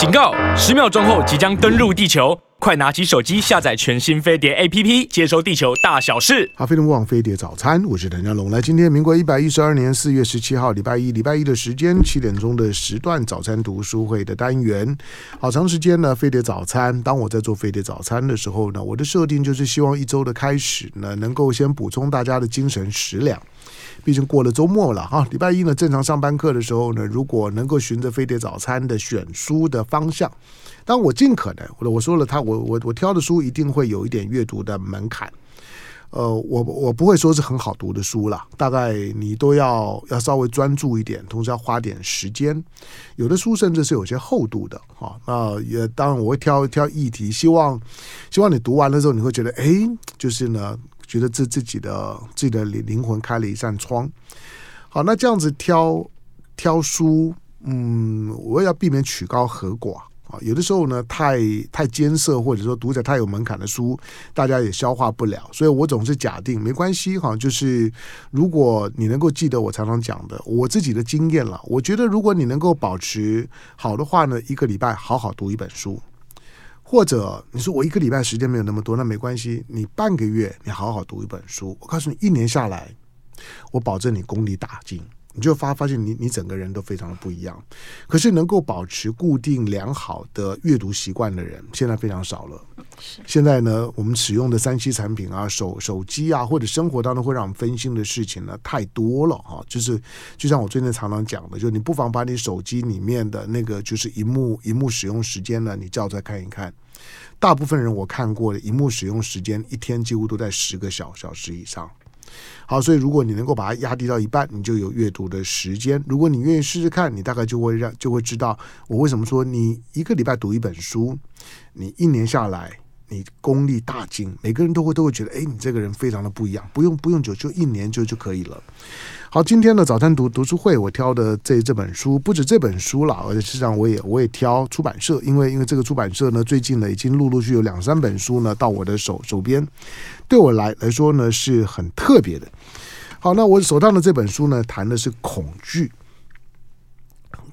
警告！十秒钟后即将登陆地球，快拿起手机下载全新飞碟 APP，接收地球大小事。好，飞碟网飞碟早餐，我是谭家龙。来，今天民国一百一十二年四月十七号，礼拜一，礼拜一的时间七点钟的时段，早餐读书会的单元。好长时间呢，飞碟早餐。当我在做飞碟早餐的时候呢，我的设定就是希望一周的开始呢，能够先补充大家的精神食粮。毕竟过了周末了哈，礼拜一呢，正常上班课的时候呢，如果能够循着飞碟早餐的选书的方向，当我尽可能，我我说了他，我我我挑的书一定会有一点阅读的门槛，呃，我我不会说是很好读的书了，大概你都要要稍微专注一点，同时要花点时间，有的书甚至是有些厚度的哈，那也当然我会挑挑议题，希望希望你读完了之后你会觉得，哎，就是呢。觉得自自己的自己的灵灵魂开了一扇窗，好，那这样子挑挑书，嗯，我也要避免曲高和寡啊。有的时候呢，太太艰涩，或者说读者太有门槛的书，大家也消化不了。所以我总是假定没关系，哈，就是如果你能够记得我常常讲的我自己的经验了，我觉得如果你能够保持好的话呢，一个礼拜好好读一本书。或者你说我一个礼拜时间没有那么多，那没关系。你半个月你好好读一本书，我告诉你，一年下来，我保证你功力大进。你就发发现你你整个人都非常的不一样。可是能够保持固定良好的阅读习惯的人，现在非常少了。现在呢，我们使用的三 C 产品啊，手手机啊，或者生活当中会让我们分心的事情呢，太多了哈。就是就像我最近常常讲的，就你不妨把你手机里面的那个就是荧幕荧幕使用时间呢，你叫出来看一看。大部分人我看过的荧幕使用时间，一天几乎都在十个小小时以上。好，所以如果你能够把它压低到一半，你就有阅读的时间。如果你愿意试试看，你大概就会让就会知道我为什么说你一个礼拜读一本书，你一年下来你功力大进。每个人都会都会觉得，哎，你这个人非常的不一样。不用不用久，就一年就就可以了。好，今天的早餐读读书会，我挑的这这本书不止这本书了，而且实际上我也我也挑出版社，因为因为这个出版社呢，最近呢已经陆陆续续有两三本书呢到我的手手边，对我来来说呢是很特别的。好，那我手上的这本书呢谈的是恐惧，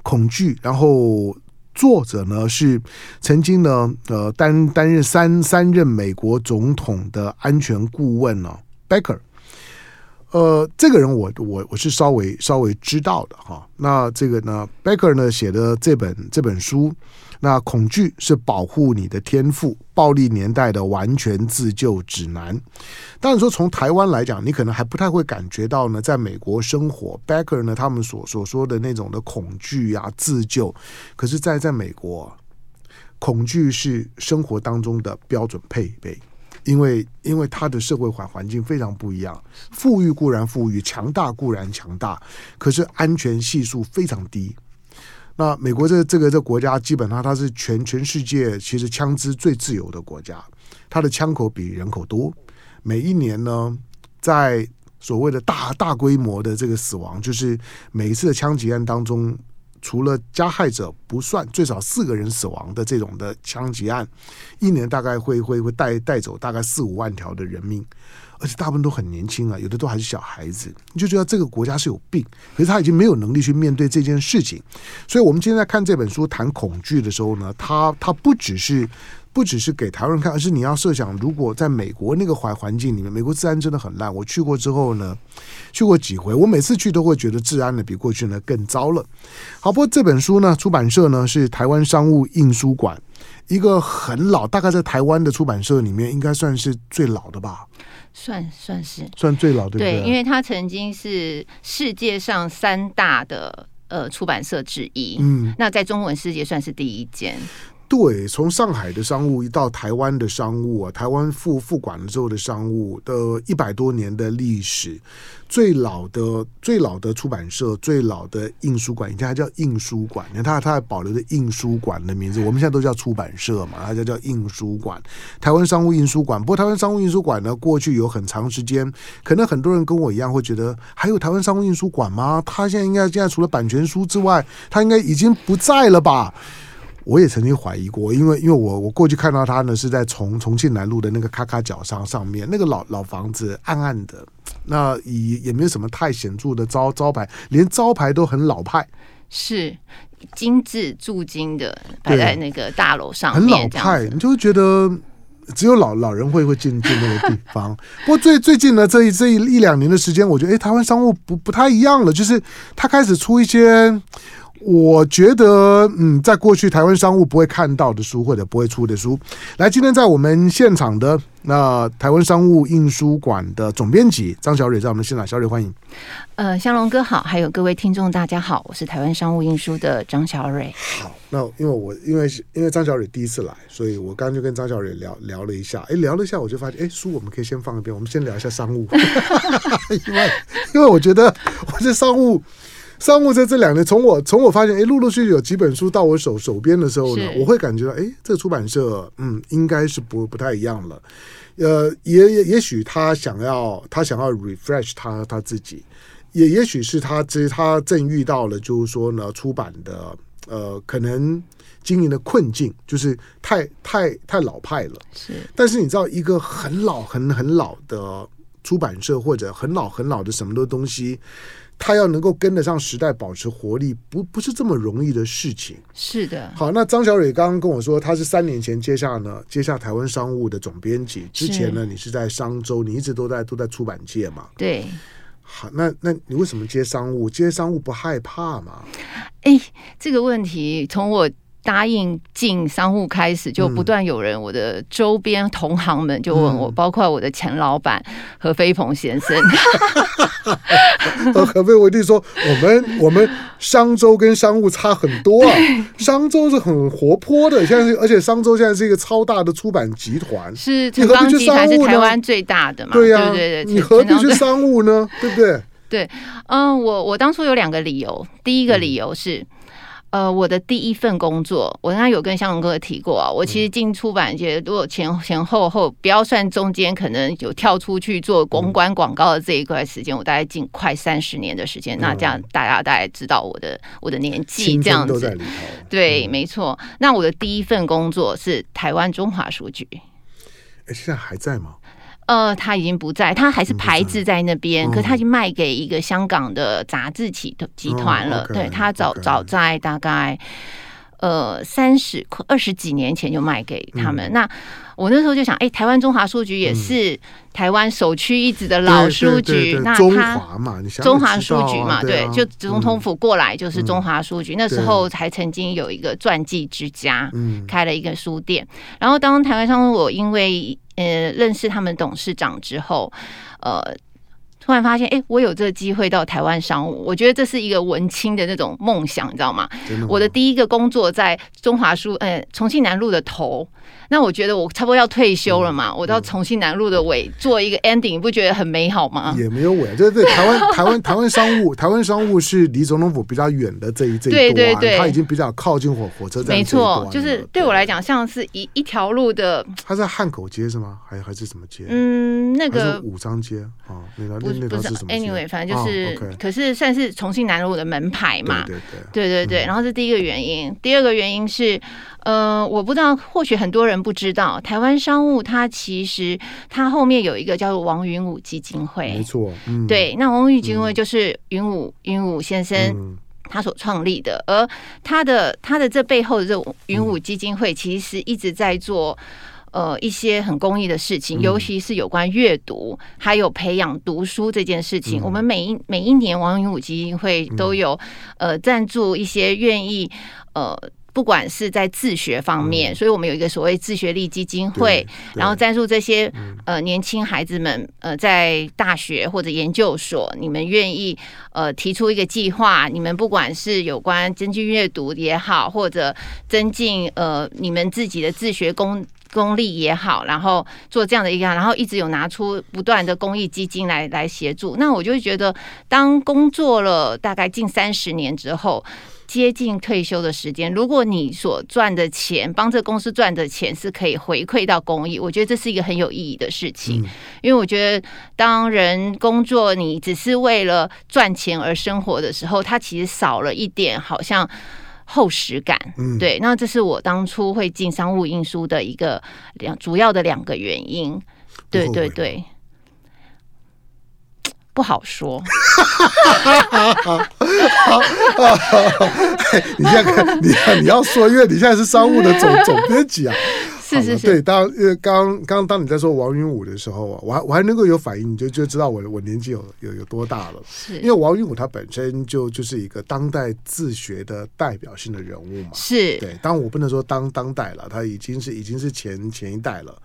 恐惧，然后作者呢是曾经呢呃担担任三三任美国总统的安全顾问呢、Becker。呃，这个人我我我是稍微稍微知道的哈。那这个呢，Becker 呢写的这本这本书，那恐惧是保护你的天赋，暴力年代的完全自救指南。但是说从台湾来讲，你可能还不太会感觉到呢，在美国生活，Becker 呢他们所所说的那种的恐惧啊自救，可是在在美国，恐惧是生活当中的标准配备。因为，因为他的社会环环境非常不一样，富裕固然富裕，强大固然强大，可是安全系数非常低。那美国这这个这国家，基本上它是全全世界其实枪支最自由的国家，它的枪口比人口多。每一年呢，在所谓的大大规模的这个死亡，就是每一次的枪击案当中。除了加害者不算，最少四个人死亡的这种的枪击案，一年大概会会会带带走大概四五万条的人命，而且大部分都很年轻啊，有的都还是小孩子，你就觉得这个国家是有病，可是他已经没有能力去面对这件事情。所以，我们今天在看这本书谈恐惧的时候呢，他他不只是。不只是给台湾人看，而是你要设想，如果在美国那个环环境里面，美国治安真的很烂。我去过之后呢，去过几回，我每次去都会觉得治安呢比过去呢更糟了。好，不过这本书呢，出版社呢是台湾商务印书馆，一个很老，大概在台湾的出版社里面应该算是最老的吧？算算是算最老的，对，因为他曾经是世界上三大的呃出版社之一。嗯，那在中文世界算是第一间。对，从上海的商务一到台湾的商务啊，台湾复复馆了之后的商务的一百多年的历史，最老的最老的出版社，最老的印书馆，以前还叫印书馆，你看它它还保留着印书馆的名字，我们现在都叫出版社嘛，它叫叫印书馆，台湾商务印书馆。不过台湾商务印书馆呢，过去有很长时间，可能很多人跟我一样会觉得，还有台湾商务印书馆吗？它现在应该现在除了版权书之外，它应该已经不在了吧？我也曾经怀疑过，因为因为我我过去看到他呢是在重重庆南路的那个咔咔角上上面那个老老房子暗暗的，那也也没有什么太显著的招招牌，连招牌都很老派。是精致铸金的摆在那个大楼上面，很老派，你就会觉得只有老老人会会进进那个地方。不过最最近呢，这一这一一两年的时间，我觉得哎，台湾商务不不太一样了，就是他开始出一些。我觉得，嗯，在过去台湾商务不会看到的书或者不会出的书，来，今天在我们现场的那台湾商务印书馆的总编辑张小蕊在我们现场，小蕊欢迎。呃，香龙哥好，还有各位听众大家好，我是台湾商务印书的张小蕊。好，那因为我因为因为张小蕊第一次来，所以我刚刚就跟张小蕊聊聊了一下，哎，聊了一下，我就发现，哎，书我们可以先放一边，我们先聊一下商务，因为因为我觉得我这商务。商务在这两年，从我从我发现，哎，陆陆续续有几本书到我手手边的时候呢，我会感觉到，哎，这个出版社，嗯，应该是不不太一样了。呃，也也也许他想要他想要 refresh 他他自己，也也许是他这他正遇到了，就是说呢，出版的呃，可能经营的困境，就是太太太老派了。是，但是你知道，一个很老很很老的出版社，或者很老很老的什么的东西。他要能够跟得上时代，保持活力，不不是这么容易的事情。是的。好，那张小蕊刚刚跟我说，他是三年前接下呢，接下台湾商务的总编辑。之前呢，你是在商周，你一直都在都在出版界嘛？对。好，那那你为什么接商务？接商务不害怕吗？哎，这个问题从我。答应进商务开始，就不断有人，我的周边同行们就问我，嗯、包括我的前老板何飞鹏先生。何 飞，我弟说，我们我们商周跟商务差很多啊。商周是很活泼的，现在而且商周现在是一个超大的出版集团，是城邦集团是台湾最大的嘛？对呀、啊，对对对，你何必去商务呢？对不对？对，嗯，我我当初有两个理由，第一个理由是。嗯呃，我的第一份工作，我刚刚有跟湘龙哥提过啊。我其实进出版界，如果前前后后不要算中间，可能有跳出去做公关广告的这一块时间，我大概近快三十年的时间。那这样大家大概知道我的我的年纪这样子。对，没错。那我的第一份工作是台湾中华书局。哎，现在还在吗？呃，他已经不在，他还是牌子在那边，嗯、可是他已经卖给一个香港的杂志集集团了。哦、对他早早在大概呃三十二十几年前就卖给他们。嗯、那我那时候就想，哎、欸，台湾中华书局也是台湾首屈一指的老书局。那中华嘛，你中华书局嘛，对，就总统府过来就是中华书局。嗯、那时候还曾经有一个传记之家，嗯、开了一个书店。然后当台湾商，我因为呃，认识他们董事长之后，呃，突然发现，哎，我有这个机会到台湾商务，我觉得这是一个文青的那种梦想，你知道吗？我的第一个工作在中华书，呃，重庆南路的头。那我觉得我差不多要退休了嘛，嗯、我到重庆南路的尾做一个 ending，你不觉得很美好吗？也没有尾，对对，台湾台湾台湾商务，台湾商务是离总统府比较远的这一这一段，对对对，它已经比较靠近火火车站。没错，就是对我来讲，像是一一条路的。它在汉口街是吗？还还是什么街？嗯，那个五张街啊，那那条是什么？Anyway，反正就是，哦 okay、可是算是重庆南路的门牌嘛。对对对，对对对。然后是第一个原因，嗯、第二个原因是。呃，我不知道，或许很多人不知道，台湾商务它其实它后面有一个叫做王云武基金会，没错，嗯、对，那王云武基金会就是云武云武先生他所创立的，嗯、而他的他的这背后的这云武基金会其实一直在做呃一些很公益的事情，嗯、尤其是有关阅读还有培养读书这件事情。嗯、我们每一每一年王云武基金会都有呃赞助一些愿意呃。不管是在自学方面，嗯、所以我们有一个所谓自学力基金会，然后赞助这些呃年轻孩子们呃在大学或者研究所，你们愿意呃提出一个计划，你们不管是有关增进阅读也好，或者增进呃你们自己的自学功功力也好，然后做这样的一个，然后一直有拿出不断的公益基金来来协助。那我就觉得，当工作了大概近三十年之后。接近退休的时间，如果你所赚的钱，帮这个公司赚的钱是可以回馈到公益，我觉得这是一个很有意义的事情。嗯、因为我觉得，当人工作你只是为了赚钱而生活的时候，它其实少了一点好像厚实感。嗯、对，那这是我当初会进商务印书的一个两主要的两个原因。对对对。不好说。你现在你你要说，因为你现在是商务的总总编辑啊。是是是。对，当因为刚刚当你在说王云武的时候啊，我还我还能够有反应，你就就知道我我年纪有有有多大了。是。因为王云武他本身就就是一个当代自学的代表性的人物嘛。是。对，当然我不能说当当代了，他已经是已经是前前一代了。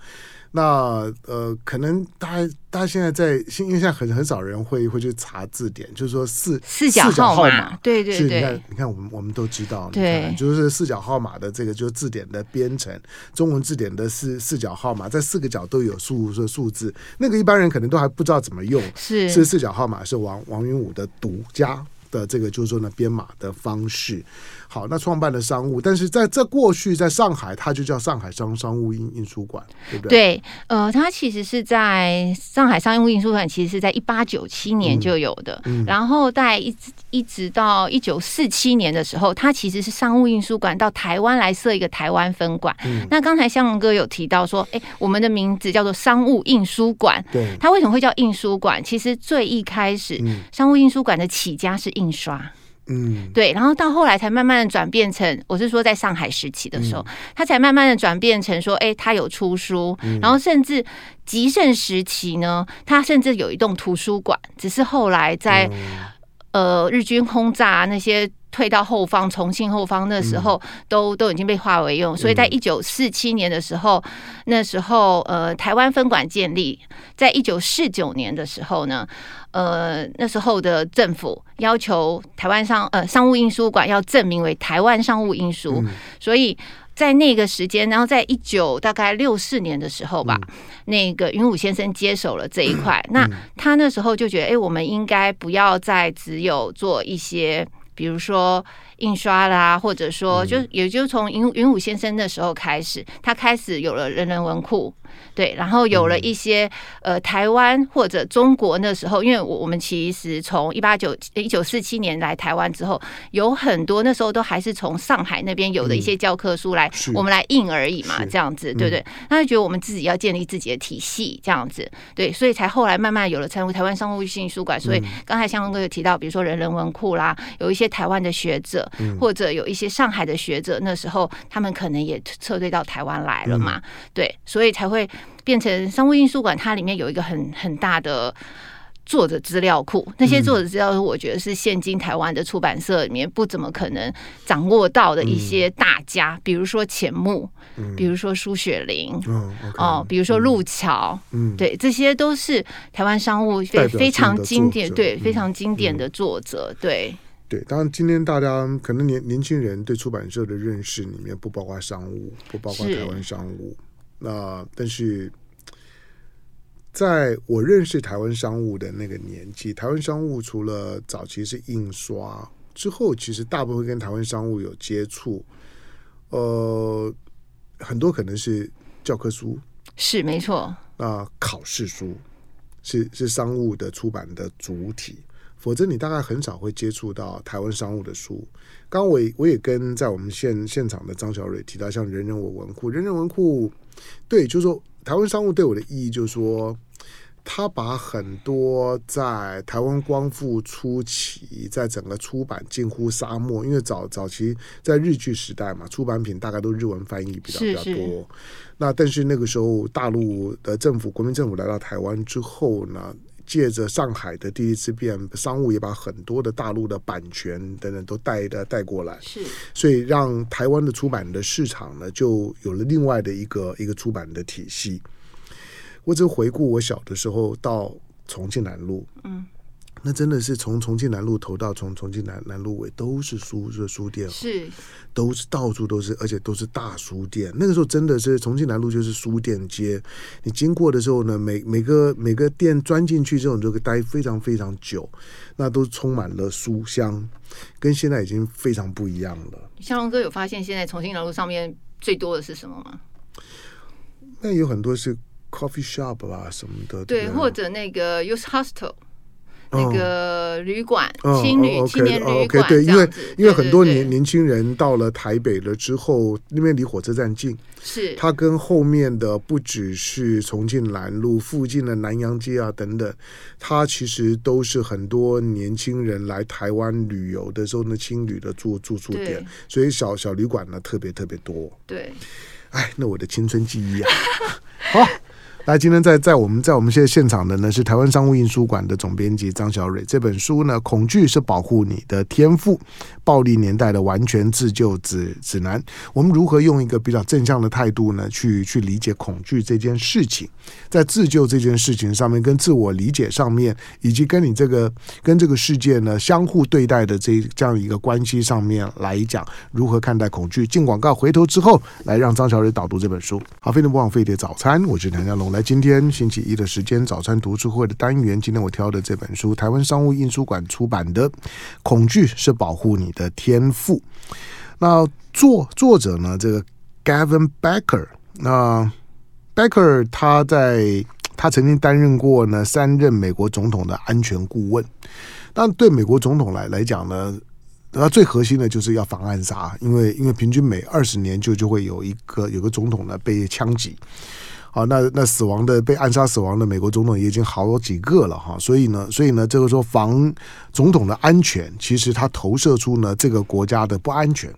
那呃，可能大家大家现在在，因为现在很很少人会会去查字典，就是说四四角号码，对对对，你看你看我们我们都知道，对，就是四角号码的这个就是字典的编程，中文字典的四四角号码，在四个角都有数数数字，那个一般人可能都还不知道怎么用，是。是四角号码是王王云武的独家的这个就是说呢编码的方式。好，那创办的商务，但是在这过去，在上海，它就叫上海商商务印印书馆，对不对？对，呃，它其实是在上海商务印书馆，其实是在一八九七年就有的，嗯嗯、然后在一直一直到一九四七年的时候，它其实是商务印书馆到台湾来设一个台湾分馆。嗯、那刚才向龙哥有提到说，哎，我们的名字叫做商务印书馆，对，它为什么会叫印书馆？其实最一开始，嗯、商务印书馆的起家是印刷。嗯，对，然后到后来才慢慢的转变成，我是说在上海时期的时候，他、嗯、才慢慢的转变成说，哎，他有出书，嗯、然后甚至极盛时期呢，他甚至有一栋图书馆，只是后来在、嗯、呃日军轰炸那些。退到后方，重庆后方那时候都、嗯、都已经被化为用，所以在一九四七年的时候，嗯、那时候呃台湾分馆建立，在一九四九年的时候呢，呃那时候的政府要求台湾商呃商务印书馆要证明为台湾商务印书，嗯、所以在那个时间，然后在一九大概六四年的时候吧，嗯、那个云武先生接手了这一块，嗯、那他那时候就觉得，哎、欸，我们应该不要再只有做一些。比如说印刷啦，或者说就也就从云云武先生那时候开始，他开始有了人人文库。对，然后有了一些呃，台湾或者中国那时候，因为我我们其实从一八九一九四七年来台湾之后，有很多那时候都还是从上海那边有的一些教科书来，我们来印而已嘛，这样子对不对？他就觉得我们自己要建立自己的体系，这样子对，所以才后来慢慢有了成为台湾商务性书馆。所以刚才香龙哥有提到，比如说人人文库啦，有一些台湾的学者，或者有一些上海的学者，那时候他们可能也撤退到台湾来了嘛，对，所以才会。变成商务印书馆，它里面有一个很很大的作者资料库。那些作者资料，我觉得是现今台湾的出版社里面不怎么可能掌握到的一些大家，比如说钱穆，比如说苏雪林，哦，比如说路桥，嗯，对，这些都是台湾商务非非常经典，对，非常经典的作者，对。对，当然今天大家可能年年轻人对出版社的认识里面不包括商务，不包括台湾商务。那但是，在我认识台湾商务的那个年纪，台湾商务除了早期是印刷之后，其实大部分跟台湾商务有接触，呃，很多可能是教科书，是没错。那考试书是是商务的出版的主体。否则你大概很少会接触到台湾商务的书。刚刚我我也跟在我们现现场的张小蕊提到，像人人文文库，人人文库，对，就是说台湾商务对我的意义，就是说他把很多在台湾光复初期，在整个出版近乎沙漠，因为早早期在日据时代嘛，出版品大概都日文翻译比较比较多。是是。那但是那个时候大陆的政府，国民政府来到台湾之后呢，借着上海的第一次变，商务也把很多的大陆的版权等等都带的带过来，是，所以让台湾的出版的市场呢，就有了另外的一个一个出版的体系。我只回顾我小的时候到重庆南路，嗯。那真的是从重庆南路头到从重庆南南路尾都是书，是书店，是都是到处都是，而且都是大书店。那个时候真的是重庆南路就是书店街，你经过的时候呢，每每个每个店钻进去之后，你就可以待非常非常久，那都充满了书香，跟现在已经非常不一样了。湘龙哥有发现现在重庆南路上面最多的是什么吗？那有很多是 coffee shop 啦什么的，对，对或者那个 youth hostel。那个旅馆、嗯、青旅、青年旅馆，对，因为因为很多年年轻人到了台北了之后，那边离火车站近，是。它跟后面的不只是重庆南路附近的南洋街啊等等，它其实都是很多年轻人来台湾旅游的时候呢，青旅的住住宿点，所以小小旅馆呢特别特别多。对，哎，那我的青春记忆啊，好。那，今天在在我们在我们现在现场的呢是台湾商务印书馆的总编辑张小蕊。这本书呢，《恐惧是保护你的天赋：暴力年代的完全自救指指南》。我们如何用一个比较正向的态度呢，去去理解恐惧这件事情，在自救这件事情上面，跟自我理解上面，以及跟你这个跟这个世界呢相互对待的这这样一个关系上面来讲，如何看待恐惧？进广告回头之后，来让张小蕊导读这本书。好，非常不枉飞碟早餐，我是梁家龙。来，今天星期一的时间，早餐读书会的单元。今天我挑的这本书，台湾商务印书馆出版的《恐惧是保护你的天赋》。那作作者呢？这个 Gavin Becker。那 Becker 他在他曾经担任过呢三任美国总统的安全顾问。但对美国总统来来讲呢，那最核心的就是要防暗杀，因为因为平均每二十年就就会有一个有个总统呢被枪击。好，那那死亡的被暗杀死亡的美国总统也已经好几个了哈，所以呢，所以呢，这个说防总统的安全，其实它投射出呢这个国家的不安全。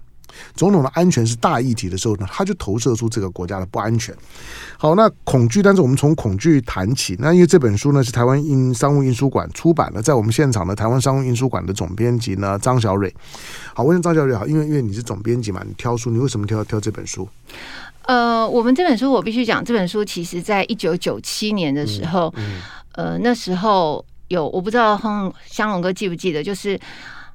总统的安全是大议题的时候呢，他就投射出这个国家的不安全。好，那恐惧，但是我们从恐惧谈起。那因为这本书呢是台湾印商务印书馆出版的，在我们现场的台湾商务印书馆的总编辑呢张小蕊。好，我问张小蕊好，因为因为你是总编辑嘛，你挑书，你为什么挑挑这本书？呃，我们这本书我必须讲，这本书其实在一九九七年的时候，嗯嗯、呃，那时候有我不知道哼，香龙哥记不记得，就是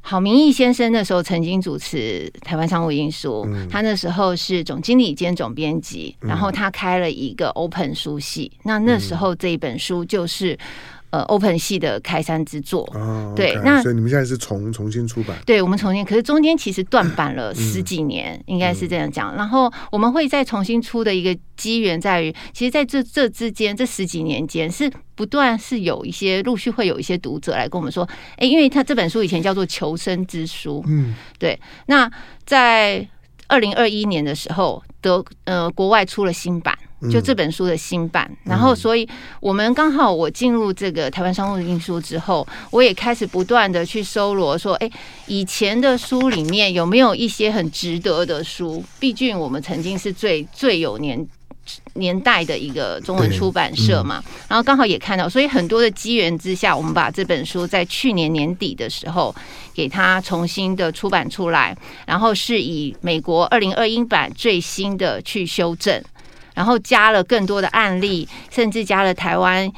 郝明义先生那时候曾经主持台湾商务印书，嗯、他那时候是总经理兼总编辑，然后他开了一个 Open 书系，嗯、那那时候这一本书就是。呃，Open 系的开山之作，哦、对，okay, 那所以你们现在是重重新出版，对，我们重新，可是中间其实断版了十几年，嗯、应该是这样讲。然后我们会再重新出的一个机缘在于，其实在这这之间这十几年间，是不断是有一些陆续会有一些读者来跟我们说，哎，因为他这本书以前叫做《求生之书》，嗯，对。那在二零二一年的时候，德呃国外出了新版。就这本书的新版，然后所以我们刚好我进入这个台湾商务印书之后，我也开始不断的去搜罗，说，哎，以前的书里面有没有一些很值得的书？毕竟我们曾经是最最有年年代的一个中文出版社嘛，然后刚好也看到，所以很多的机缘之下，我们把这本书在去年年底的时候给它重新的出版出来，然后是以美国二零二一版最新的去修正。然后加了更多的案例，甚至加了台湾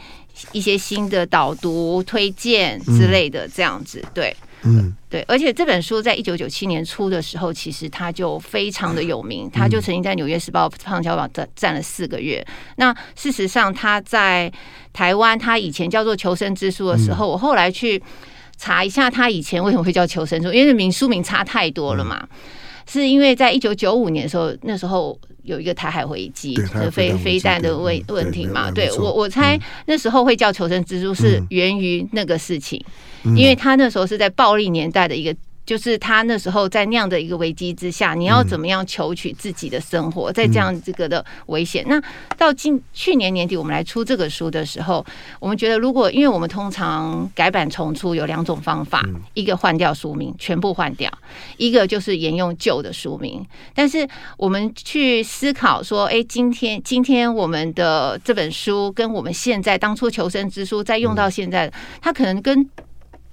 一些新的导读推荐之类的，这样子，对，嗯，对。而且这本书在一九九七年初的时候，其实它就非常的有名，它就曾经在《纽约时报》畅销榜站站了四个月。那事实上，它在台湾，它以前叫做《求生之书》的时候，我后来去查一下，它以前为什么会叫《求生之书》，因为名书名差太多了嘛。是因为在一九九五年的时候，那时候。有一个台海危机，飞飞飞弹的问问题嘛？对，对我我猜那时候会叫求生蜘蛛是源于那个事情，嗯、因为他那时候是在暴力年代的一个。就是他那时候在那样的一个危机之下，你要怎么样求取自己的生活，在这样这个的危险。那到今去年年底，我们来出这个书的时候，我们觉得，如果因为我们通常改版重出有两种方法，一个换掉书名，全部换掉；一个就是沿用旧的书名。但是我们去思考说，哎，今天今天我们的这本书跟我们现在当初求生之书再用到现在，它可能跟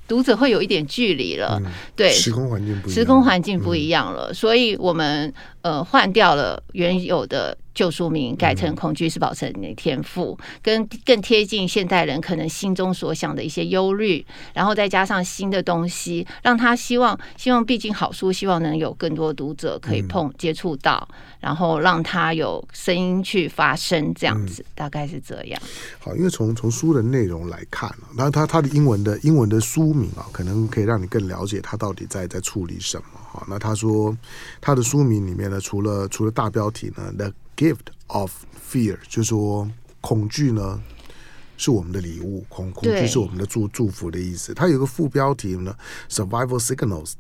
读者会有一点距离了，嗯、对，时空环境不一样，时空环境不一样了，嗯、所以我们呃换掉了原有的。旧书名改成《恐惧是保持你的天赋》，跟更贴近现代人可能心中所想的一些忧虑，然后再加上新的东西，让他希望希望，毕竟好书，希望能有更多读者可以碰接触到，然后让他有声音去发声，这样子大概是这样。好，因为从从书的内容来看，那他他的英文的英文的书名啊，可能可以让你更了解他到底在在处理什么。好，那他说他的书名里面呢，除了除了大标题呢，Gift of fear，就是说恐惧呢，是我们的礼物，恐恐惧是我们的祝祝福的意思。它有个副标题呢，Survival Signals。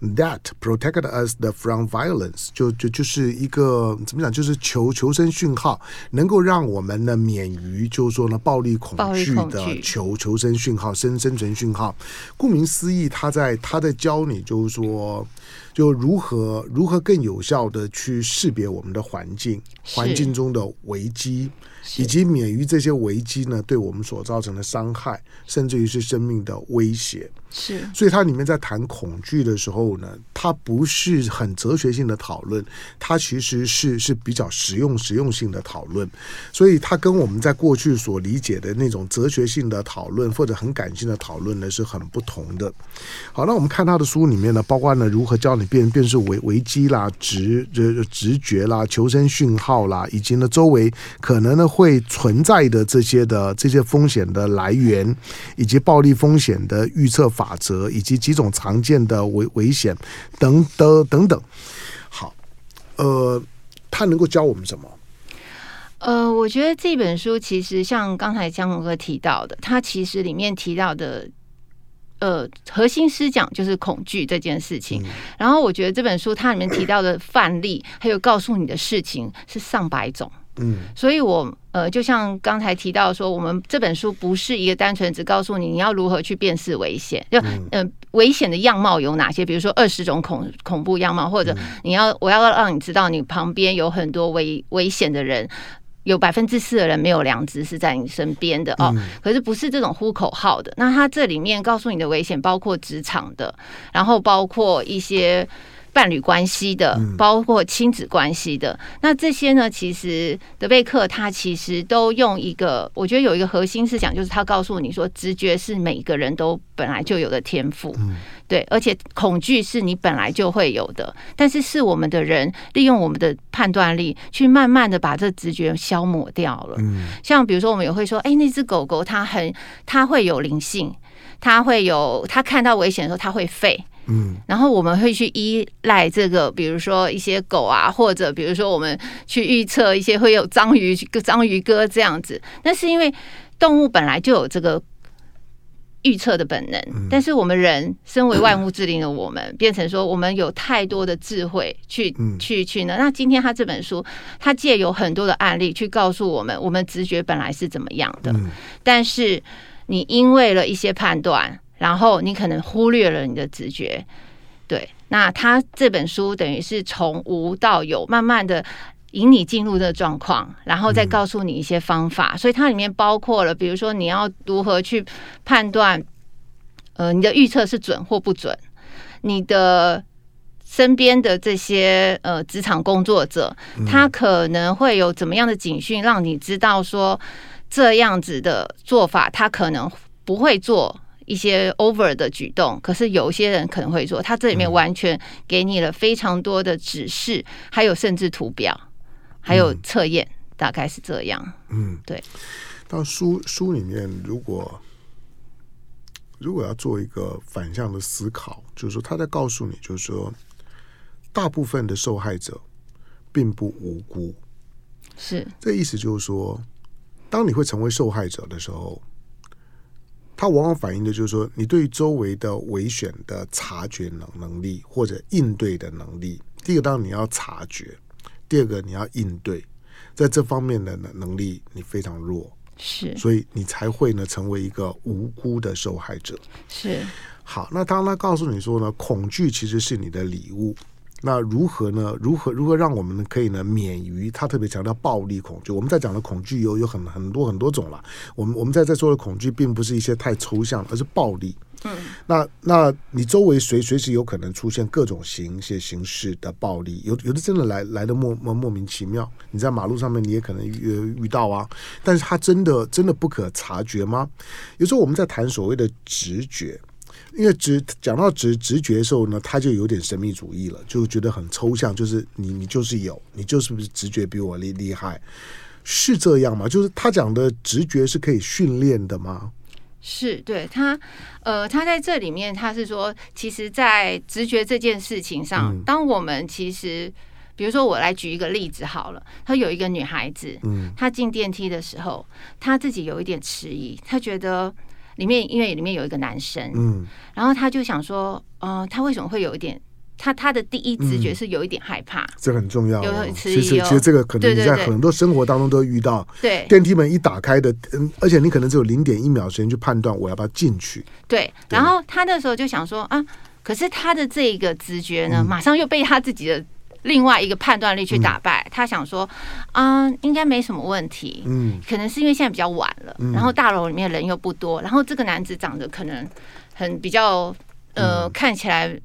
That protected us the from violence，就就就是一个怎么讲，就是求求生讯号，能够让我们呢免于，就是说呢暴力恐惧的求求生讯号、生生存讯号。顾名思义，他在他在教你，就是说，就如何如何更有效的去识别我们的环境，环境中的危机。以及免于这些危机呢，对我们所造成的伤害，甚至于是生命的威胁。是，所以它里面在谈恐惧的时候呢，它不是很哲学性的讨论，它其实是是比较实用实用性的讨论。所以它跟我们在过去所理解的那种哲学性的讨论或者很感性的讨论呢，是很不同的。好，那我们看他的书里面呢，包括呢如何教你辨辨识危危机啦、直这直觉啦、求生讯号啦，以及呢周围可能呢。会存在的这些的这些风险的来源，以及暴力风险的预测法则，以及几种常见的危危险等等等等。好，呃，他能够教我们什么？呃，我觉得这本书其实像刚才江龙哥提到的，他其实里面提到的，呃，核心思想就是恐惧这件事情。嗯。然后我觉得这本书它里面提到的范例，还有告诉你的事情是上百种。嗯，所以我呃，就像刚才提到说，我们这本书不是一个单纯只告诉你你要如何去辨识危险，就嗯、呃，危险的样貌有哪些？比如说二十种恐恐怖样貌，或者你要我要让你知道你旁边有很多危危险的人，有百分之四的人没有良知是在你身边的哦。可是不是这种呼口号的。那它这里面告诉你的危险包括职场的，然后包括一些。伴侣关系的，包括亲子关系的，嗯，那这些呢？其实德贝克他其实都用一个，我觉得有一个核心思想，就是他告诉你说，直觉是每个人都本来就有的天赋，嗯，对，而且恐惧是你本来就会有的，但是是我们的人利用我们的判断力去慢慢的把这直觉消磨掉了。嗯，像比如说我们也会说，哎，那只狗狗它很，它会有灵性，它会有，它看到危险的时候它会吠。嗯，然后我们会去依赖这个，比如说一些狗啊，或者比如说我们去预测一些会有章鱼、章鱼哥这样子。那是因为动物本来就有这个预测的本能，但是我们人身为万物之灵的我们，变成说我们有太多的智慧去去去呢。那今天他这本书，他借有很多的案例去告诉我们，我们直觉本来是怎么样的，但是你因为了一些判断。然后你可能忽略了你的直觉，对。那他这本书等于是从无到有，慢慢的引你进入这个状况，然后再告诉你一些方法。嗯。所以它里面包括了，比如说你要如何去判断，呃，你的预测是准或不准，你的身边的这些呃职场工作者，他可能会有怎么样的警讯，让你知道说这样子的做法，他可能不会做。一些 over 的举动，可是有些人可能会做。他这里面完全给你了非常多的指示，还有甚至图表，还有测验，大概是这样。嗯，对。到书书里面，如果如果要做一个反向的思考，就是说他在告诉你，就是说大部分的受害者并不无辜。是。这意思就是说，当你会成为受害者的时候。它往往反映的就是说，你对周围的危险的察觉能能力或者应对的能力。第一个，当然你要察觉；第二个，你要应对。在这方面的能能力，你非常弱，是，所以你才会呢成为一个无辜的受害者。是。好，那当他告诉你说呢，恐惧其实是你的礼物。那如何呢？如何如何让我们可以呢免于他特别强调暴力恐惧？我们在讲的恐惧有有很很多很多种了。我们我们在在说的恐惧，并不是一些太抽象，而是暴力。嗯，那那你周围随随时有可能出现各种形些形式的暴力，有有的真的来来的莫莫莫名其妙。你在马路上面你也可能遇遇到啊，但是他真的真的不可察觉吗？有时候我们在谈所谓的直觉。因为直讲到直直觉的时候呢，他就有点神秘主义了，就觉得很抽象，就是你你就是有，你就是不是直觉比我厉厉害，是这样吗？就是他讲的直觉是可以训练的吗？是，对他，呃，他在这里面他是说，其实，在直觉这件事情上，当我们其实比如说我来举一个例子好了，她有一个女孩子，嗯，她进电梯的时候，她自己有一点迟疑，她觉得里面因为里面有一个男生，嗯，然后他就想说，嗯、呃，他为什么会有一点？他他的第一直觉是有一点害怕，嗯、这很重要、哦。有有其实其实这个可能你在很多生活当中都遇到。对，电梯门一打开的，嗯，而且你可能只有零点一秒时间去判断我要不要进去。对，然后他那时候就想说啊，可是他的这个直觉呢，马上又被他自己的另外一个判断力去打败。嗯、他想说啊，应该没什么问题。嗯，可能是因为现在比较晚了，然后大楼里面人又不多，然后这个男子长得可能很比较呃，嗯、看起来。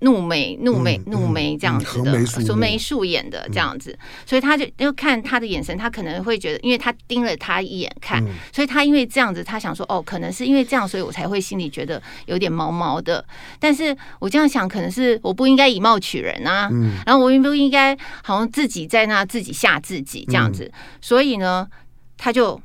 怒眉、怒眉、怒眉这样子的，说眉素眼的这样子，所以他就又看他的眼神，他可能会觉得，因为他盯了他一眼看，所以他因为这样子，他想说，哦，可能是因为这样，所以我才会心里觉得有点毛毛的。但是我这样想，可能是我不应该以貌取人啊，然后我应不应该好像自己在那自己吓自己这样子，所以呢，他就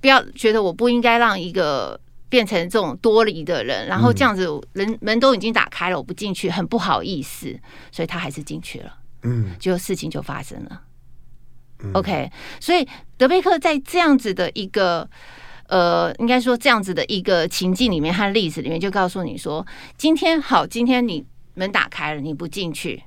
不要觉得我不应该让一个。变成这种多疑的人，然后这样子，人门都已经打开了，我不进去，很不好意思，所以他还是进去了。嗯，结果事情就发生了。OK，所以德贝克在这样子的一个呃，应该说这样子的一个情境里面和例子里面，就告诉你说，今天好，今天你门打开了，你不进去，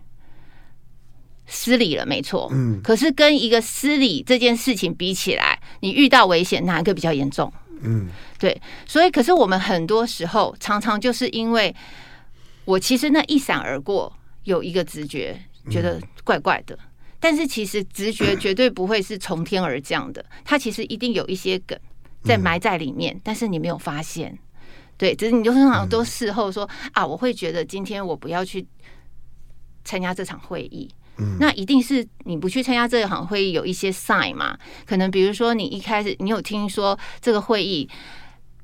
失礼了，没错。嗯，可是跟一个失礼这件事情比起来，你遇到危险哪一个比较严重？嗯，对，所以可是我们很多时候常常就是因为我其实那一闪而过有一个直觉，觉得怪怪的，但是其实直觉绝对不会是从天而降的，它其实一定有一些梗在埋在里面，但是你没有发现。对，只是你就通常都事后说啊，我会觉得今天我不要去参加这场会议。那一定是你不去参加这一场会议有一些 sign 嘛？可能比如说你一开始你有听说这个会议，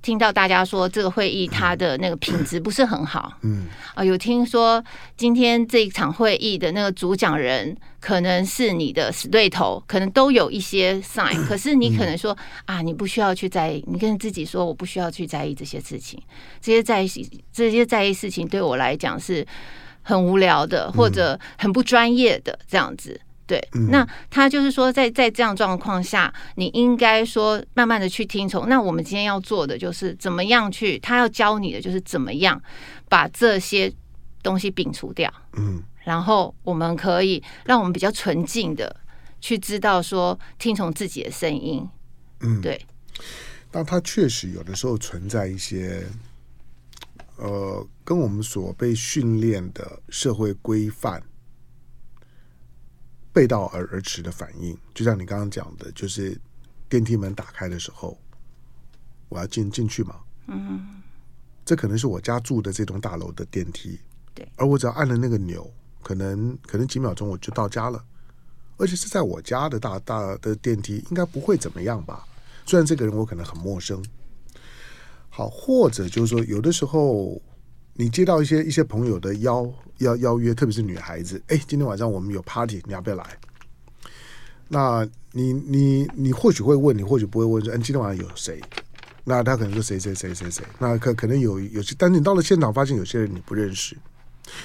听到大家说这个会议它的那个品质不是很好，嗯啊，有听说今天这一场会议的那个主讲人可能是你的死对头，可能都有一些 sign。可是你可能说啊，你不需要去在意，你跟自己说我不需要去在意这些事情，这些在意这些在意事情对我来讲是。很无聊的，或者很不专业的这样子，对。那他就是说，在在这样状况下，你应该说慢慢的去听从。那我们今天要做的就是怎么样去，他要教你的就是怎么样把这些东西摒除掉。嗯，然后我们可以让我们比较纯净的去知道说听从自己的声音。嗯，对。但他确实有的时候存在一些。呃，跟我们所被训练的社会规范背道而而驰的反应，就像你刚刚讲的，就是电梯门打开的时候，我要进进去嘛。嗯，这可能是我家住的这栋大楼的电梯。对，而我只要按了那个钮，可能可能几秒钟我就到家了，而且是在我家的大大的电梯，应该不会怎么样吧？虽然这个人我可能很陌生。好，或者就是说，有的时候你接到一些一些朋友的邀邀邀约，特别是女孩子，哎，今天晚上我们有 party，你要不要来？那你你你或许会问，你或许不会问说，哎，今天晚上有谁？那他可能说谁谁谁谁谁。那可可能有有些，但是你到了现场发现有些人你不认识，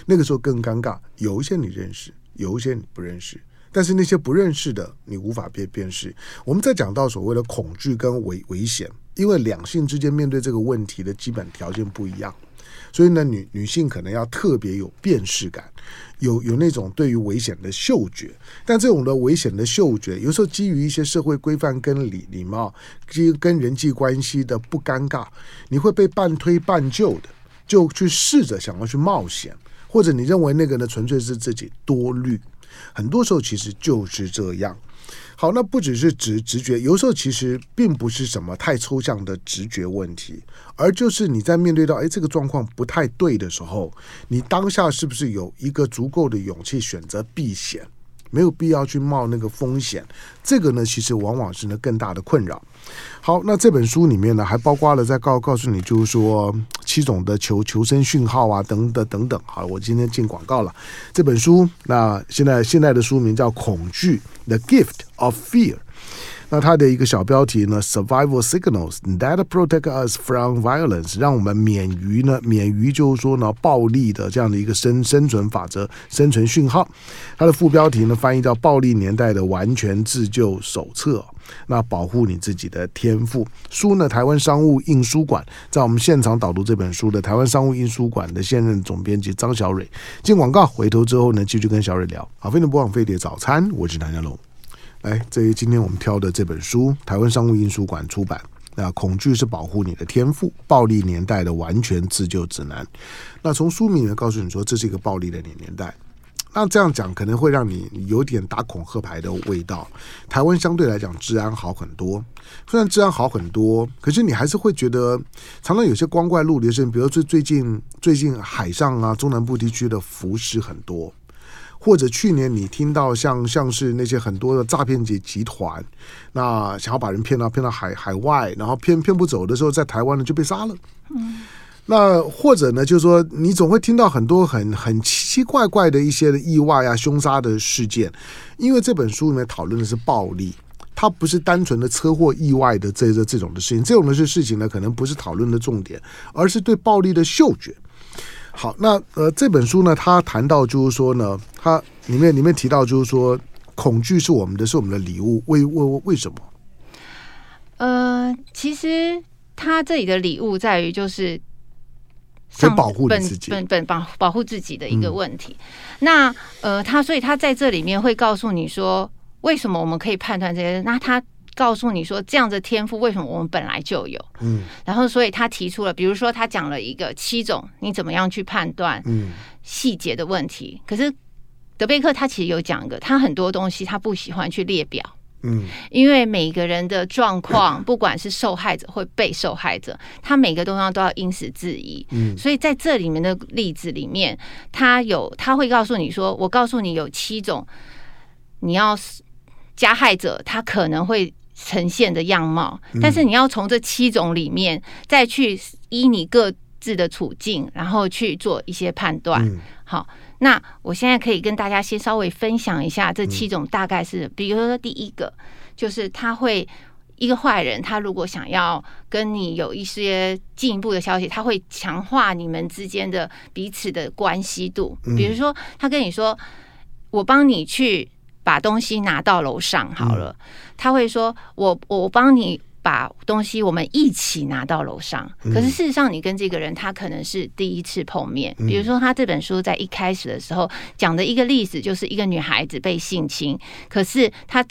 那个时候更尴尬。有一些你认识，有一些你不认识，但是那些不认识的你无法辨辨识。我们在讲到所谓的恐惧跟危危险。因为两性之间面对这个问题的基本条件不一样，所以呢，女女性可能要特别有辨识感，有有那种对于危险的嗅觉。但这种的危险的嗅觉，有时候基于一些社会规范跟礼礼貌，基于跟人际关系的不尴尬，你会被半推半就的，就去试着想要去冒险，或者你认为那个呢纯粹是自己多虑，很多时候其实就是这样。好，那不只是直直觉，有时候其实并不是什么太抽象的直觉问题，而就是你在面对到诶这个状况不太对的时候，你当下是不是有一个足够的勇气选择避险？没有必要去冒那个风险，这个呢，其实往往是呢更大的困扰。好，那这本书里面呢，还包括了在告告诉你，就是说七种的求求生讯号啊，等等等等。好，我今天进广告了。这本书，那现在现在的书名叫《恐惧：The Gift of Fear》。那它的一个小标题呢，Survival Signals that protect us from violence，让我们免于呢，免于就是说呢，暴力的这样的一个生生存法则、生存讯号。它的副标题呢，翻译到《暴力年代的完全自救手册》。那保护你自己的天赋书呢？台湾商务印书馆在我们现场导读这本书的台湾商务印书馆的现任总编辑张小蕊。进广告，回头之后呢，继续跟小蕊聊。好，飞碟播放飞碟早餐，我是谭家龙。来，这一今天我们挑的这本书，台湾商务印书馆出版。那恐惧是保护你的天赋，暴力年代的完全自救指南。那从书名呢，告诉你说，这是一个暴力的年年代。那这样讲可能会让你有点打恐吓牌的味道。台湾相对来讲治安好很多，虽然治安好很多，可是你还是会觉得常常有些光怪陆离的事情，比如最最近最近海上啊中南部地区的浮尸很多，或者去年你听到像像是那些很多的诈骗集集团，那想要把人骗到骗到海海外，然后骗骗不走的时候，在台湾呢就被杀了。嗯。那或者呢，就是说，你总会听到很多很很奇奇怪怪的一些的意外啊、凶杀的事件，因为这本书里面讨论的是暴力，它不是单纯的车祸意外的这这这种的事情，这种的事事情呢，可能不是讨论的重点，而是对暴力的嗅觉。好，那呃，这本书呢，他谈到就是说呢，他里面里面提到就是说，恐惧是我们的，是我们的礼物，为为为什么？呃，其实他这里的礼物在于就是。上保护自己，本本保保护自己的一个问题。嗯、那呃，他所以他在这里面会告诉你说，为什么我们可以判断这些？那他告诉你说，这样的天赋为什么我们本来就有？嗯。然后，所以他提出了，比如说他讲了一个七种，你怎么样去判断？嗯。细节的问题。可是德贝克他其实有讲一个，他很多东西他不喜欢去列表。嗯，因为每个人的状况，不管是受害者或被受害者，他每个东西都要因时制宜。嗯，所以在这里面的例子里面，他有他会告诉你说，我告诉你有七种，你要加害者他可能会呈现的样貌，但是你要从这七种里面再去依你各自的处境，然后去做一些判断。好。那我现在可以跟大家先稍微分享一下这七种，大概是，比如说第一个，就是他会一个坏人，他如果想要跟你有一些进一步的消息，他会强化你们之间的彼此的关系度。比如说，他跟你说：“我帮你去把东西拿到楼上好了。”他会说：“我我帮你。”把东西我们一起拿到楼上，可是事实上，你跟这个人他可能是第一次碰面。比如说，他这本书在一开始的时候讲的一个例子，就是一个女孩子被性侵，可是她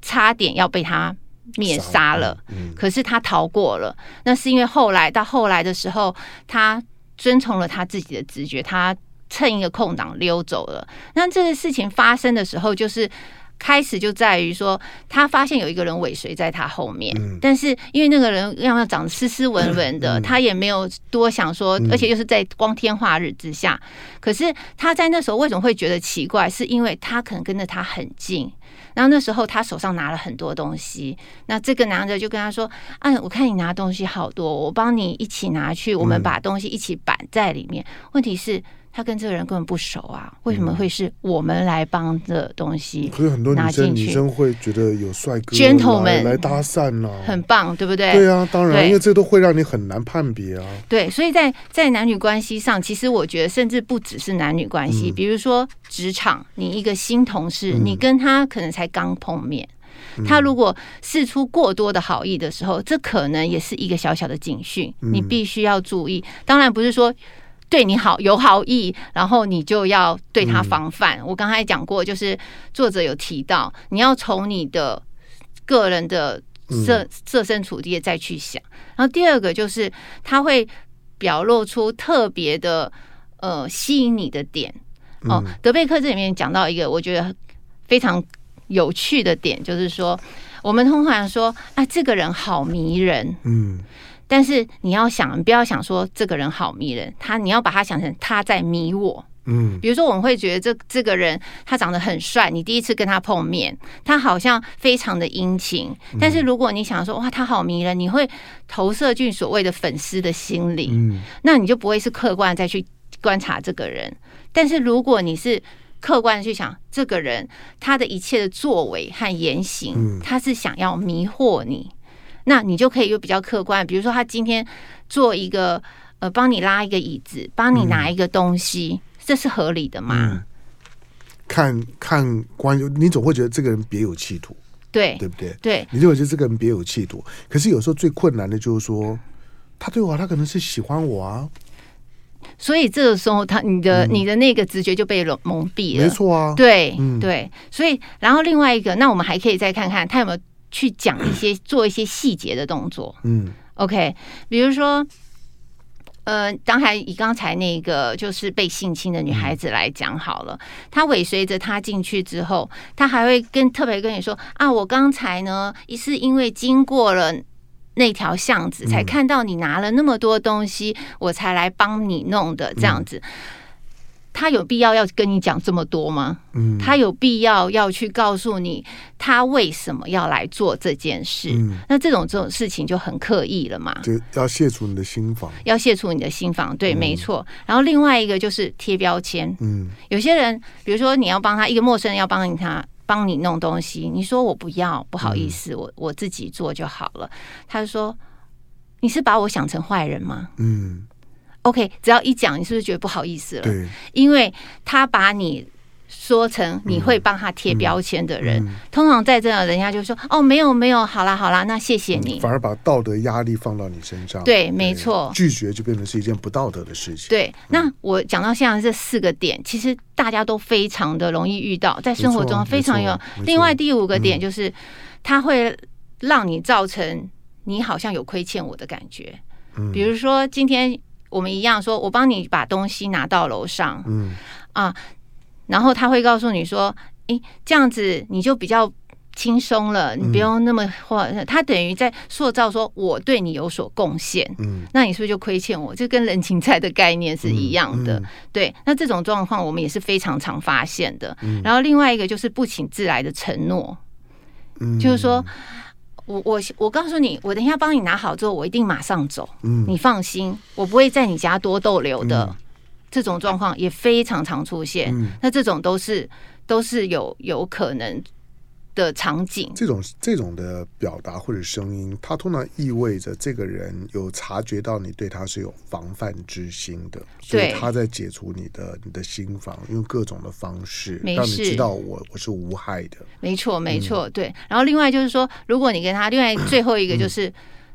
差点要被他灭杀了，可是她逃过了。那是因为后来到后来的时候，她遵从了她自己的直觉，她趁一个空档溜走了。那这个事情发生的时候，就是。开始就在于说，他发现有一个人尾随在他后面，但是因为那个人要要长得斯斯文文的，他也没有多想说，而且又是在光天化日之下。可是他在那时候为什么会觉得奇怪？是因为他可能跟着他很近，然后那时候他手上拿了很多东西，那这个男的就跟他说：“啊，我看你拿东西好多，我帮你一起拿去，我们把东西一起摆在里面。”问题是。他跟这个人根本不熟啊，为什么会是我们来帮的东西？可是很多女生女生会觉得有帅哥 gentleman 来搭讪呢，很棒，对不对？对啊，当然，因为这都会让你很难判别啊。对，所以在在男女关系上，其实我觉得甚至不只是男女关系，嗯、比如说职场，你一个新同事，嗯、你跟他可能才刚碰面，嗯、他如果试出过多的好意的时候，这可能也是一个小小的警讯，嗯、你必须要注意。当然不是说。对你好有好意，然后你就要对他防范。嗯、我刚才讲过，就是作者有提到，你要从你的个人的设设身处地的再去想。然后第二个就是他会表露出特别的呃吸引你的点。哦，德贝克这里面讲到一个我觉得非常有趣的点，就是说我们通常说啊，这个人好迷人，嗯。但是你要想，你不要想说这个人好迷人，他你要把他想成他在迷我。嗯，比如说我们会觉得这这个人他长得很帅，你第一次跟他碰面，他好像非常的殷勤。但是如果你想说哇，他好迷人，你会投射进所谓的粉丝的心理，嗯，那你就不会是客观再去观察这个人。但是如果你是客观的去想这个人他的一切的作为和言行，嗯、他是想要迷惑你，那你就可以用比较客观，比如说他今天做一个呃，帮你拉一个椅子，帮你拿一个东西，嗯、这是合理的吗？嗯、看看关系，你总会觉得这个人别有企图，对对不对？对，你就会觉得这个人别有企图。可是有时候最困难的就是说，他对我，他可能是喜欢我啊。所以这个时候，他你的、嗯、你的那个直觉就被蒙蒙蔽了，没错啊，对、嗯、对。所以，然后另外一个，那我们还可以再看看他有没有去讲一些 做一些细节的动作。嗯，OK，比如说，呃，刚才以刚才那个就是被性侵的女孩子来讲好了，她、嗯、尾随着他进去之后，她还会跟特别跟你说啊，我刚才呢，是因为经过了。那条巷子才看到你拿了那么多东西，嗯、我才来帮你弄的这样子。嗯、他有必要要跟你讲这么多吗？嗯，他有必要要去告诉你他为什么要来做这件事？嗯、那这种这种事情就很刻意了嘛？就要卸除你的心防，要卸除你的心防，对，嗯、没错。然后另外一个就是贴标签。嗯，有些人，比如说你要帮他一个陌生人要帮你他。帮你弄东西，你说我不要，不好意思，嗯、我我自己做就好了。他就说：“你是把我想成坏人吗？”嗯，OK，只要一讲，你是不是觉得不好意思了？对，因为他把你。说成你会帮他贴标签的人，嗯嗯、通常在这样，人家就说：“哦，没有没有，好啦好啦，那谢谢你。”反而把道德压力放到你身上。对，没错，拒绝就变成是一件不道德的事情。对，那我讲到现在这四个点，其实大家都非常的容易遇到，在生活中非常有。另外第五个点就是，他会让你造成你好像有亏欠我的感觉。嗯，比如说今天我们一样，说我帮你把东西拿到楼上，嗯啊。然后他会告诉你说：“诶，这样子你就比较轻松了，你不用那么或他等于在塑造说我对你有所贡献，嗯，那你是不是就亏欠我？这跟人情债的概念是一样的，嗯嗯、对。那这种状况我们也是非常常发现的。嗯、然后另外一个就是不请自来的承诺，嗯、就是说我我我告诉你，我等一下帮你拿好之后，我一定马上走，嗯，你放心，我不会在你家多逗留的。嗯”这种状况也非常常出现，嗯、那这种都是都是有有可能的场景。这种这种的表达或者声音，它通常意味着这个人有察觉到你对他是有防范之心的，所以他在解除你的你的心防，用各种的方式让你知道我我是无害的。没错，没错，嗯、对。然后另外就是说，如果你跟他，另外最后一个就是、嗯、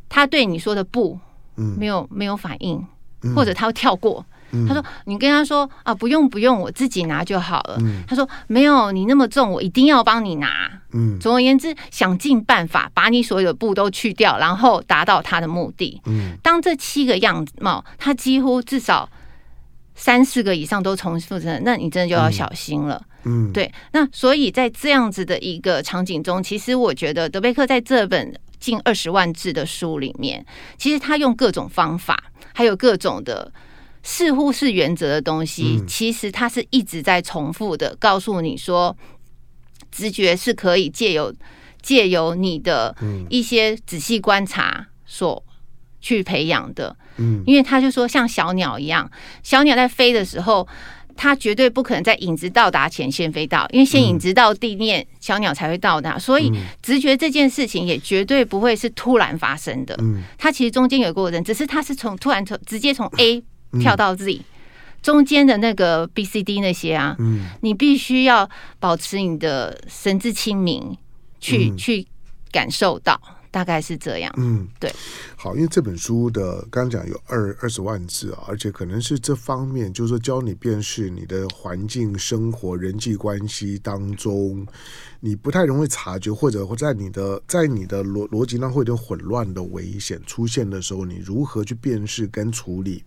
他对你说的不，嗯，没有没有反应，嗯、或者他会跳过。他说：“你跟他说啊，不用不用，我自己拿就好了。”他说：“没有你那么重，我一定要帮你拿。”嗯，总而言之，想尽办法把你所有的布都去掉，然后达到他的目的。嗯，当这七个样貌，他几乎至少三四个以上都重复着，那你真的就要小心了。嗯，对。那所以在这样子的一个场景中，其实我觉得德贝克在这本近二十万字的书里面，其实他用各种方法，还有各种的。似乎是原则的东西，其实它是一直在重复的告诉你说，直觉是可以借由借由你的一些仔细观察所去培养的。嗯，因为他就说像小鸟一样，小鸟在飞的时候，它绝对不可能在影子到达前先飞到，因为先影子到地面，小鸟才会到达。所以直觉这件事情也绝对不会是突然发生的。嗯，它其实中间有过程，只是它是从突然从直接从 A。跳到 Z 中间的那个 B、C、D 那些啊，嗯，你必须要保持你的神志清明，去、嗯、去感受到，大概是这样。嗯，对。好，因为这本书的刚刚讲有二二十万字啊，而且可能是这方面，就是说教你辨识你的环境、生活、人际关系当中，你不太容易察觉，或者或在你的在你的逻逻辑上会有点混乱的危险出现的时候，你如何去辨识跟处理？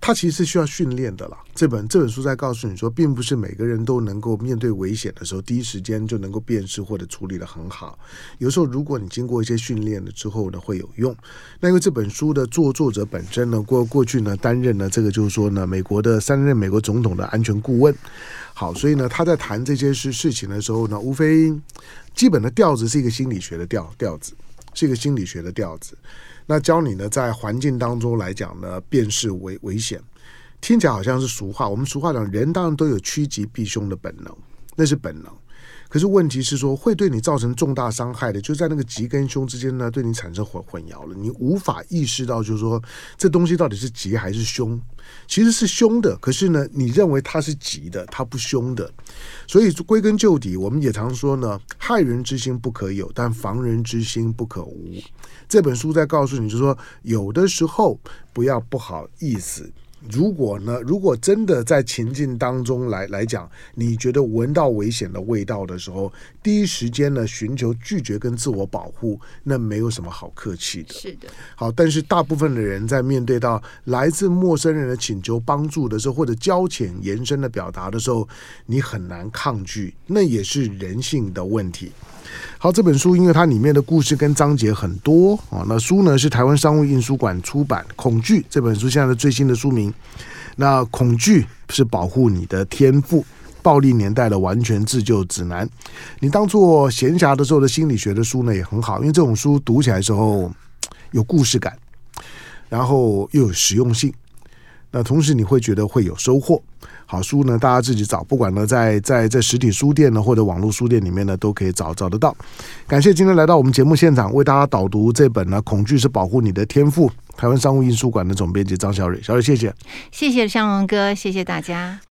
它其实是需要训练的啦。这本这本书在告诉你说，并不是每个人都能够面对危险的时候，第一时间就能够辨识或者处理得很好。有时候，如果你经过一些训练了之后呢，会有用。那因为这本书的作作者本身呢，过过去呢担任了这个就是说呢，美国的三任美国总统的安全顾问。好，所以呢，他在谈这些事事情的时候呢，无非基本的调子是一个心理学的调调子，是一个心理学的调子。那教你呢，在环境当中来讲呢，辨识危危险。听起来好像是俗话。我们俗话讲，人当然都有趋吉避凶的本能，那是本能。可是问题是说，会对你造成重大伤害的，就在那个吉跟凶之间呢，对你产生混混淆了，你无法意识到，就是说这东西到底是吉还是凶，其实是凶的。可是呢，你认为它是吉的，它不凶的。所以归根究底，我们也常说呢，害人之心不可有，但防人之心不可无。这本书在告诉你，就是说有的时候不要不好意思。如果呢？如果真的在情境当中来来讲，你觉得闻到危险的味道的时候，第一时间呢寻求拒绝跟自我保护，那没有什么好客气的。是的。好，但是大部分的人在面对到来自陌生人的请求帮助的时候，或者交浅延伸的表达的时候，你很难抗拒，那也是人性的问题。好，这本书因为它里面的故事跟章节很多啊，那书呢是台湾商务印书馆出版，《恐惧》这本书现在的最新的书名。那恐惧是保护你的天赋，暴力年代的完全自救指南。你当做闲暇的时候的心理学的书呢也很好，因为这种书读起来的时候有故事感，然后又有实用性，那同时你会觉得会有收获。好书呢，大家自己找，不管呢在在在实体书店呢或者网络书店里面呢，都可以找找得到。感谢今天来到我们节目现场，为大家导读这本呢《恐惧是保护你的天赋》，台湾商务印书馆的总编辑张小蕊，小蕊谢谢，谢谢向荣哥，谢谢大家。